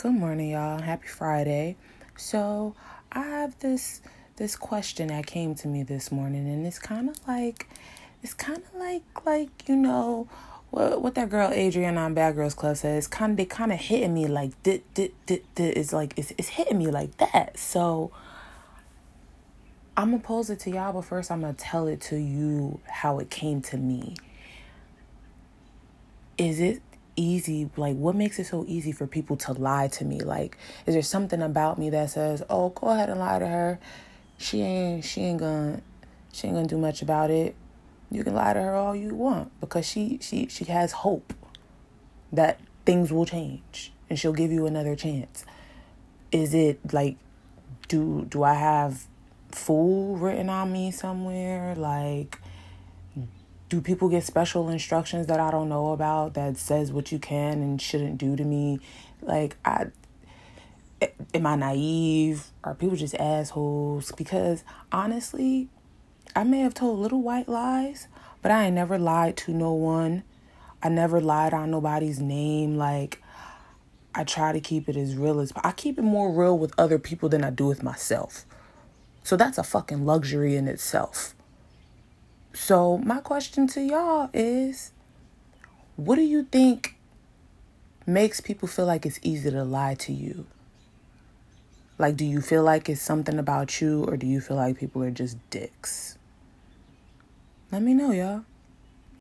Good morning, y'all. Happy Friday. So, I have this this question that came to me this morning and it's kind of like it's kind of like like, you know, what what that girl Adrienne on Bad Girls Club says, kind of they kind of hitting me like dit dit dit dit it's like it's it's hitting me like that. So, I'm gonna pose it to y'all, but first I'm gonna tell it to you how it came to me. Is it easy like what makes it so easy for people to lie to me? Like is there something about me that says oh go ahead and lie to her. She ain't she ain't gonna she ain't gonna do much about it. You can lie to her all you want because she she she has hope that things will change and she'll give you another chance. Is it like do do i have fool written on me somewhere? Like do people get special instructions that I don't know about that says what you can and shouldn't do to me? Like I am I naive? Are people just assholes? Because honestly, I may have told little white lies, but I ain't never lied to no one. I never lied on nobody's name. Like I try to keep it as real as I keep it more real with other people than I do with myself. So that's a fucking luxury in itself. So, my question to y'all is what do you think makes people feel like it's easy to lie to you? Like, do you feel like it's something about you, or do you feel like people are just dicks? Let me know, y'all.